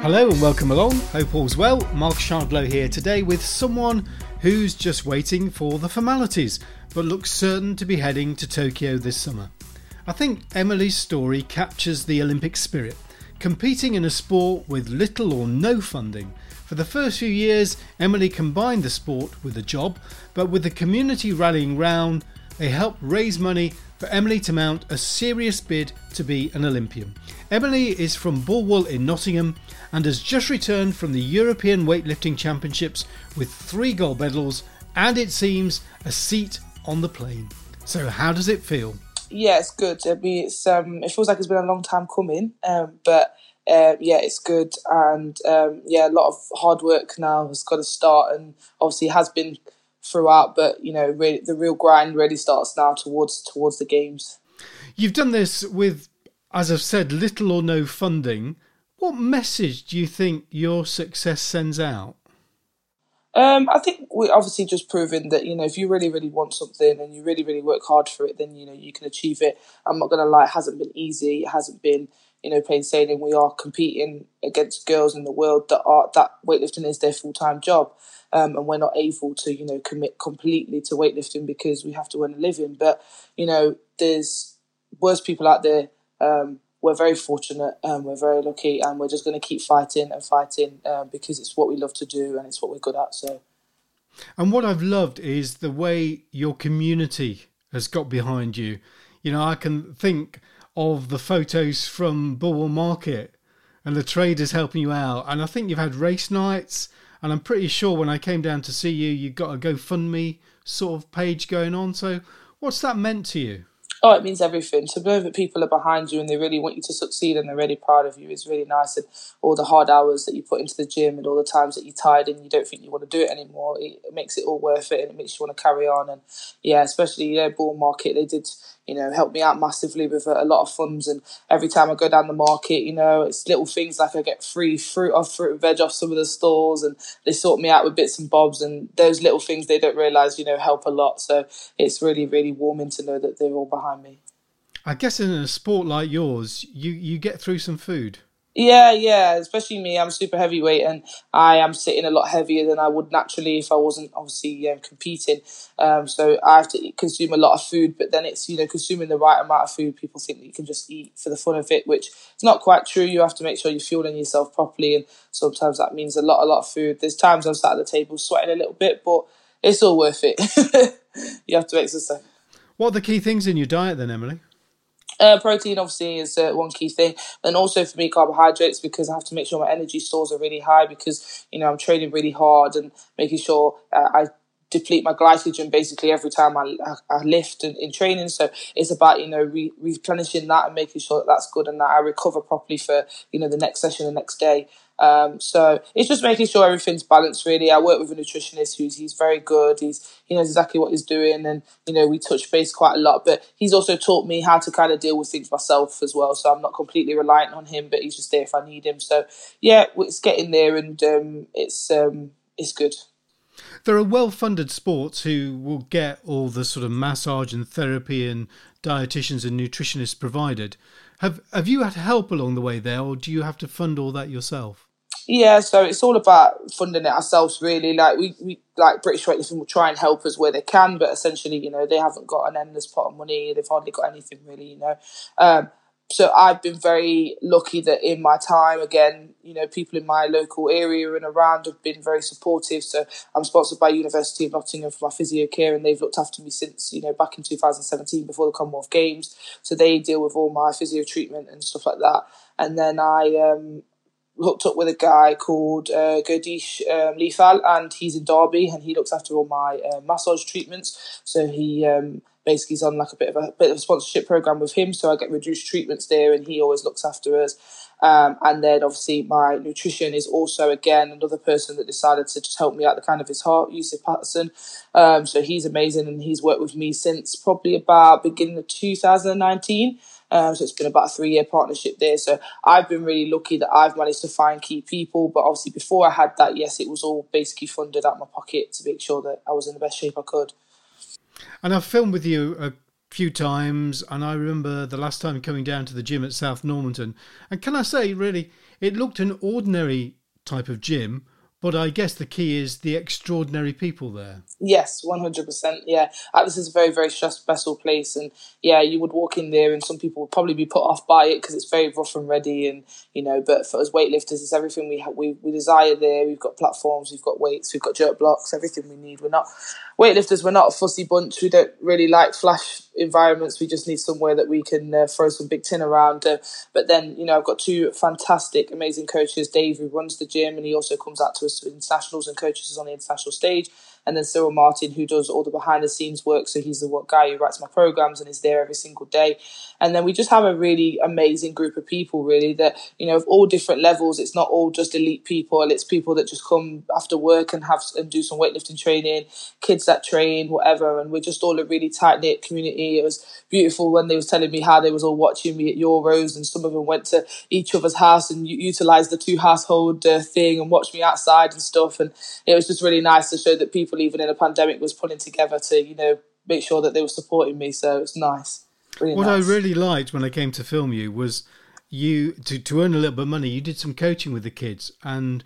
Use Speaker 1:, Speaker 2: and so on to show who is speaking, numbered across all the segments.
Speaker 1: Hello and welcome along. Hope all's well. Mark Shardlow here today with someone who's just waiting for the formalities but looks certain to be heading to Tokyo this summer. I think Emily's story captures the Olympic spirit, competing in a sport with little or no funding. For the first few years, Emily combined the sport with a job, but with the community rallying round, they helped raise money for Emily to mount a serious bid to be an Olympian. Emily is from Bulwell in Nottingham and has just returned from the European Weightlifting Championships with three gold medals and it seems a seat on the plane. So, how does it feel?
Speaker 2: Yeah, it's good. I mean, it's um, it feels like it's been a long time coming, um, but uh, yeah, it's good, and um, yeah, a lot of hard work now has got to start, and obviously has been throughout. But you know, really, the real grind really starts now towards towards the games.
Speaker 1: You've done this with, as I've said, little or no funding. What message do you think your success sends out?
Speaker 2: Um, I think we're obviously just proving that you know if you really really want something and you really really work hard for it, then you know you can achieve it. I'm not gonna lie, it hasn't been easy. It hasn't been you know plain sailing. We are competing against girls in the world that are that weightlifting is their full time job, um, and we're not able to you know commit completely to weightlifting because we have to earn a living. But you know there's worse people out there. Um, we're very fortunate and we're very lucky and we're just going to keep fighting and fighting um, because it's what we love to do and it's what we're good at so
Speaker 1: and what i've loved is the way your community has got behind you you know i can think of the photos from Bull market and the traders helping you out. And i think you've had race nights and i'm pretty sure when i came down to see you you've got a gofundme sort of page going on. So what's that meant to you
Speaker 2: Oh, it means everything. To know that people are behind you and they really want you to succeed and they're really proud of you is really nice. And all the hard hours that you put into the gym and all the times that you're tired and you don't think you want to do it anymore, it, makes it all worth it and it makes you want to carry on. And yeah, especially yeah, Bulwell Market, they did you know, help me out massively with a, a, lot of funds. And every time I go down the market, you know, it's little things like I get free fruit off fruit and veg off some of the stores, and they sort me out with bits and bobs. And those little things they don't realize, you know, help a lot. So it's really, really warming to know that they're all behind me.
Speaker 1: I guess in a sport like yours, you you get through some food.
Speaker 2: Yeah, yeah, especially me. I'm super heavyweight and I am sitting a lot heavier than I would naturally if I wasn't obviously um, competing. Um, so I have to consume a lot of food, but then it's, you know, consuming the right amount of food. People think that you can just eat for the fun of it, which is not quite true. You have to make sure you're fueling yourself properly. And sometimes that means a lot, a lot of food. There's times I'm sat at the table sweating a little bit, but it's all worth it. you have to exercise.
Speaker 1: What are the key things in your diet then, Emily?
Speaker 2: Uh, protein obviously is uh, one key thing, and also for me carbohydrates because I have to make sure my energy stores are really high because you know I'm training really hard and making sure uh, I deplete my glycogen basically every time I, I, I lift in, in, training. So it's about you know re- replenishing that and making sure that that's good and that I recover properly for you know the next session the next day. Um, so it's just making sure everything's balanced. Really, I work with a nutritionist who's he's very good. He's he knows exactly what he's doing, and you know we touch base quite a lot. But he's also taught me how to kind of deal with things myself as well. So I'm not completely reliant on him, but he's just there if I need him. So yeah, it's getting there, and um, it's um, it's good.
Speaker 1: There are well-funded sports who will get all the sort of massage and therapy and dietitians and nutritionists provided. Have have you had help along the way there, or do you have to fund all that yourself?
Speaker 2: Yeah, so it's all about funding it ourselves, really. Like we, we like British Weightlifting will try and help us where they can, but essentially, you know, they haven't got an endless pot of money. They've hardly got anything really, you know. Um, so I've been very lucky that in my time, again, you know, people in my local area and around have been very supportive. So I'm sponsored by University of Nottingham for my physio care, and they've looked after me since you know back in 2017 before the Commonwealth Games. So they deal with all my physio treatment and stuff like that. And then I um, hooked up with a guy called uh, Gurdish um, and he's in Derby, and he looks after all my uh, massage treatments. So he um, basically is on like a bit of a bit of a sponsorship program with him, so I get reduced treatments there, and he always looks after us. Um, and then obviously my nutrition is also again another person that decided to just help me out the kind of his heart, Yusuf Patterson. Um, so he's amazing, and he's worked with me since probably about beginning of 2019. Um, so it's been about a three year partnership there. So I've been really lucky that I've managed to find key people. But obviously, before I had that, yes, it was all basically funded out of my pocket to make sure that I was in the best shape I could.
Speaker 1: And I've filmed with you a few times, and I remember the last time coming down to the gym at South Normanton. And can I say, really, it looked an ordinary type of gym, but I guess the key is the extraordinary people there.
Speaker 2: Yes, one hundred percent. Yeah, Atlas is a very, very special place, and yeah, you would walk in there, and some people would probably be put off by it because it's very rough and ready, and you know. But for us weightlifters, it's everything we have, we we desire there. We've got platforms, we've got weights, we've got jerk blocks, everything we need. We're not weightlifters. We're not a fussy bunch. We don't really like flash environments. We just need somewhere that we can uh, throw some big tin around. Uh, but then, you know, I've got two fantastic, amazing coaches. Dave, who runs the gym, and he also comes out to us to internationals and coaches us on the international stage and then Cyril Martin, who does all the behind the scenes work. So he's the guy who writes my programs and is there every single day. And then we just have a really amazing group of people, really, that, you know, of all different levels. It's not all just elite people, it's people that just come after work and have and do some weightlifting training, kids that train, whatever. And we're just all a really tight knit community. It was beautiful when they was telling me how they was all watching me at Euros and some of them went to each other's house and utilized the two household uh, thing and watched me outside and stuff. And it was just really nice to show that people people even in a pandemic was pulling together to you know make sure that they were supporting me. So it's nice.
Speaker 1: Really what nice. I really liked when I came to film you was you to to earn a little bit of money. You did some coaching with the kids, and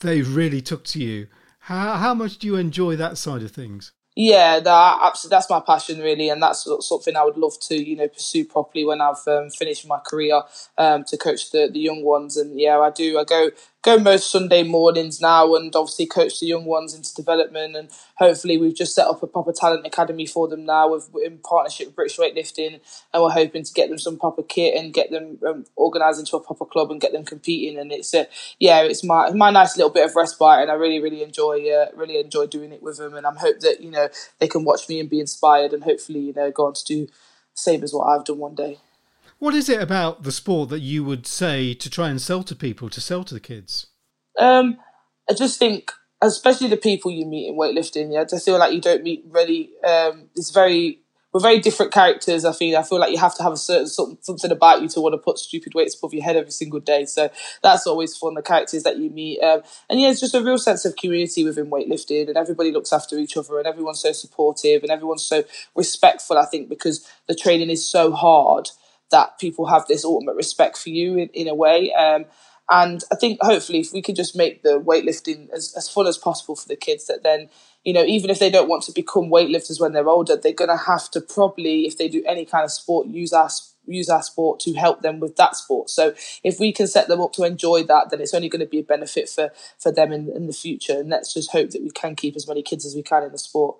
Speaker 1: they really took to you. How how much do you enjoy that side of things?
Speaker 2: Yeah, that, absolutely, that's my passion really, and that's something I would love to you know pursue properly when I've um, finished my career um, to coach the, the young ones. And yeah, I do. I go go most Sunday mornings now and obviously coach the young ones into development. And hopefully, we've just set up a proper talent academy for them now with, in partnership with British Weightlifting. And we're hoping to get them some proper kit and get them um, organised into a proper club and get them competing. And it's, a, yeah, it's my, my nice little bit of respite. And I really, really enjoy, uh, really enjoy doing it with them. And I'm hope that, you know, they can watch me and be inspired and hopefully, you know, go on to do same as what I've done one day.
Speaker 1: What is it about the sport that you would say to try and sell to people, to sell to the kids?
Speaker 2: Um, I just think, especially the people you meet in weightlifting, yeah, I just feel like you don't meet really. Um, it's very we're very different characters. I feel I feel like you have to have a certain something about you to want to put stupid weights above your head every single day. So that's always fun. The characters that you meet, um, and yeah, it's just a real sense of community within weightlifting, and everybody looks after each other, and everyone's so supportive, and everyone's so respectful. I think because the training is so hard that people have this ultimate respect for you in, in a way. Um, and I think hopefully if we can just make the weightlifting as, as fun as possible for the kids, that then, you know, even if they don't want to become weightlifters when they're older, they're going to have to probably, if they do any kind of sport, use our use our sport to help them with that sport. So if we can set them up to enjoy that, then it's only going to be a benefit for, for them in, in the future. And let's just hope that we can keep as many kids as we can in the sport.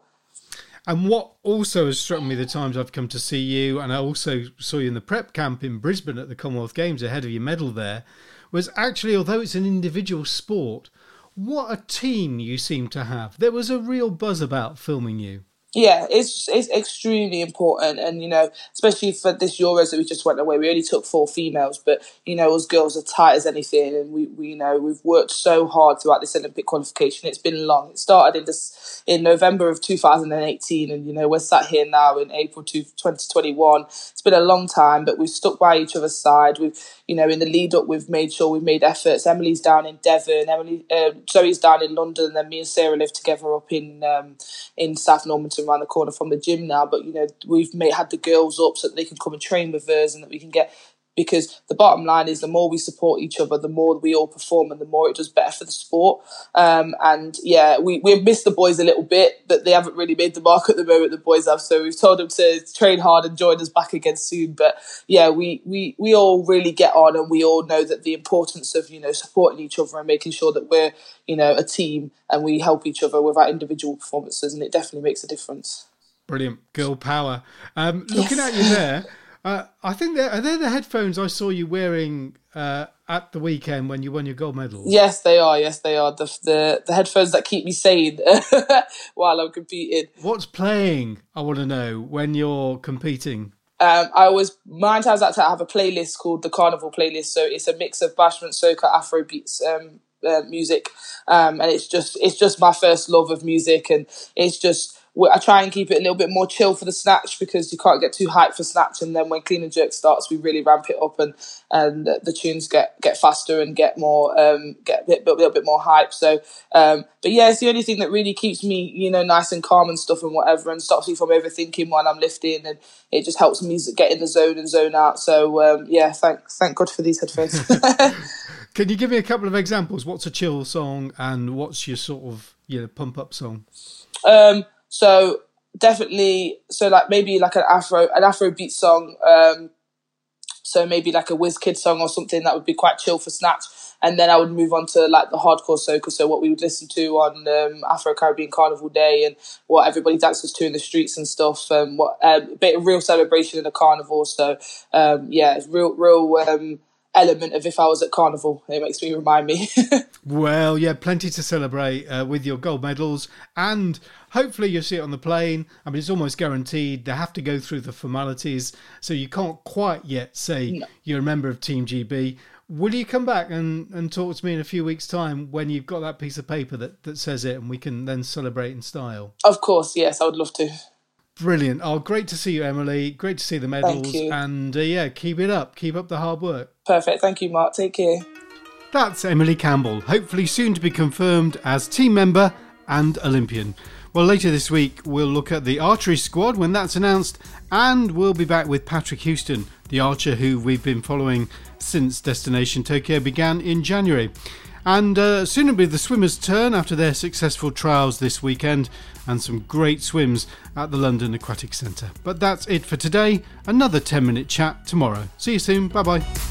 Speaker 1: And what also has struck me the times I've come to see you, and I also saw you in the prep camp in Brisbane at the Commonwealth Games ahead of your medal there, was actually, although it's an individual sport, what a team you seem to have. There was a real buzz about filming you
Speaker 2: yeah, it's it's extremely important, and you know, especially for this Euros that we just went away, we only took four females, but you know, us girls are tight as anything, and we, we you know we've worked so hard throughout this Olympic qualification. It's been long. It started in this in November of 2018, and you know we're sat here now in April 2021. It's been a long time, but we've stuck by each other's side. We've you know in the lead up, we've made sure we've made efforts. Emily's down in Devon, Emily uh, Zoe's down in London, and then me and Sarah live together up in um, in South Normanton around the corner from the gym now. But you know, we've made had the girls up so that they can come and train with us, and that we can get. Because the bottom line is, the more we support each other, the more we all perform, and the more it does better for the sport. Um, and yeah, we we missed the boys a little bit, but they haven't really made the mark at the moment. The boys have, so we've told them to train hard and join us back again soon. But yeah, we we we all really get on, and we all know that the importance of you know supporting each other and making sure that we're you know, a team and we help each other with our individual performances, and it definitely makes a difference.
Speaker 1: Brilliant, girl power. Um, looking yes. at you there, uh, I think they're, are they the headphones I saw you wearing uh, at the weekend when you won your gold medal?
Speaker 2: Yes, they are. Yes, they are. The the, the headphones that keep me sane while I'm competing.
Speaker 1: What's playing? I want to know when you're competing.
Speaker 2: Um, I always nine times ten I have a playlist called the Carnival playlist. So it's a mix of bashment, soca, Afro beats, um, uh, music, um, and it's just it's just my first love of music, and it's just I try and keep it a little bit more chill for the snatch because you can't get too hyped for snatch, and then when clean and jerk starts, we really ramp it up and and the tunes get get faster and get more um, get a, bit, a little bit more hype. So, um, but yeah, it's the only thing that really keeps me you know nice and calm and stuff and whatever, and stops me from overthinking while I'm lifting, and it just helps me get in the zone and zone out. So um, yeah, thank thank God for these headphones.
Speaker 1: Can you give me a couple of examples? What's a chill song and what's your sort of you know pump up song?
Speaker 2: Um, so definitely, so like maybe like an Afro an Afro beat song. Um, so maybe like a Wizkid song or something that would be quite chill for Snatch. And then I would move on to like the hardcore soca, so what we would listen to on um, Afro Caribbean Carnival Day and what everybody dances to in the streets and stuff. Um, what um, a bit of real celebration in the carnival. So um, yeah, real real um, element of if I was at Carnival. It makes me remind me.
Speaker 1: well, yeah, plenty to celebrate uh, with your gold medals, and hopefully you'll see it on the plane. I mean, it's almost guaranteed they have to go through the formalities, so you can't quite yet say no. you're a member of Team GB. Will you come back and, and talk to me in a few weeks' time when you've got that piece of paper that, that says it and we can then celebrate in style?
Speaker 2: Of course, yes, I would love to.
Speaker 1: Brilliant. Oh, great to see you, Emily. Great to see the medals. And uh, yeah, keep it up. Keep up the hard work.
Speaker 2: Perfect. Thank you, Mark. Take care.
Speaker 1: That's Emily Campbell, hopefully soon to be confirmed as team member and Olympian. Well, later this week, we'll look at the archery squad when that's announced, and we'll be back with Patrick Huston, the archer who we've been following since Destination Tokyo began in January. And uh, soon it'll be the swimmers' turn after their successful trials this weekend and some great swims at the London Aquatic Centre. But that's it for today. Another 10 minute chat tomorrow. See you soon. Bye bye.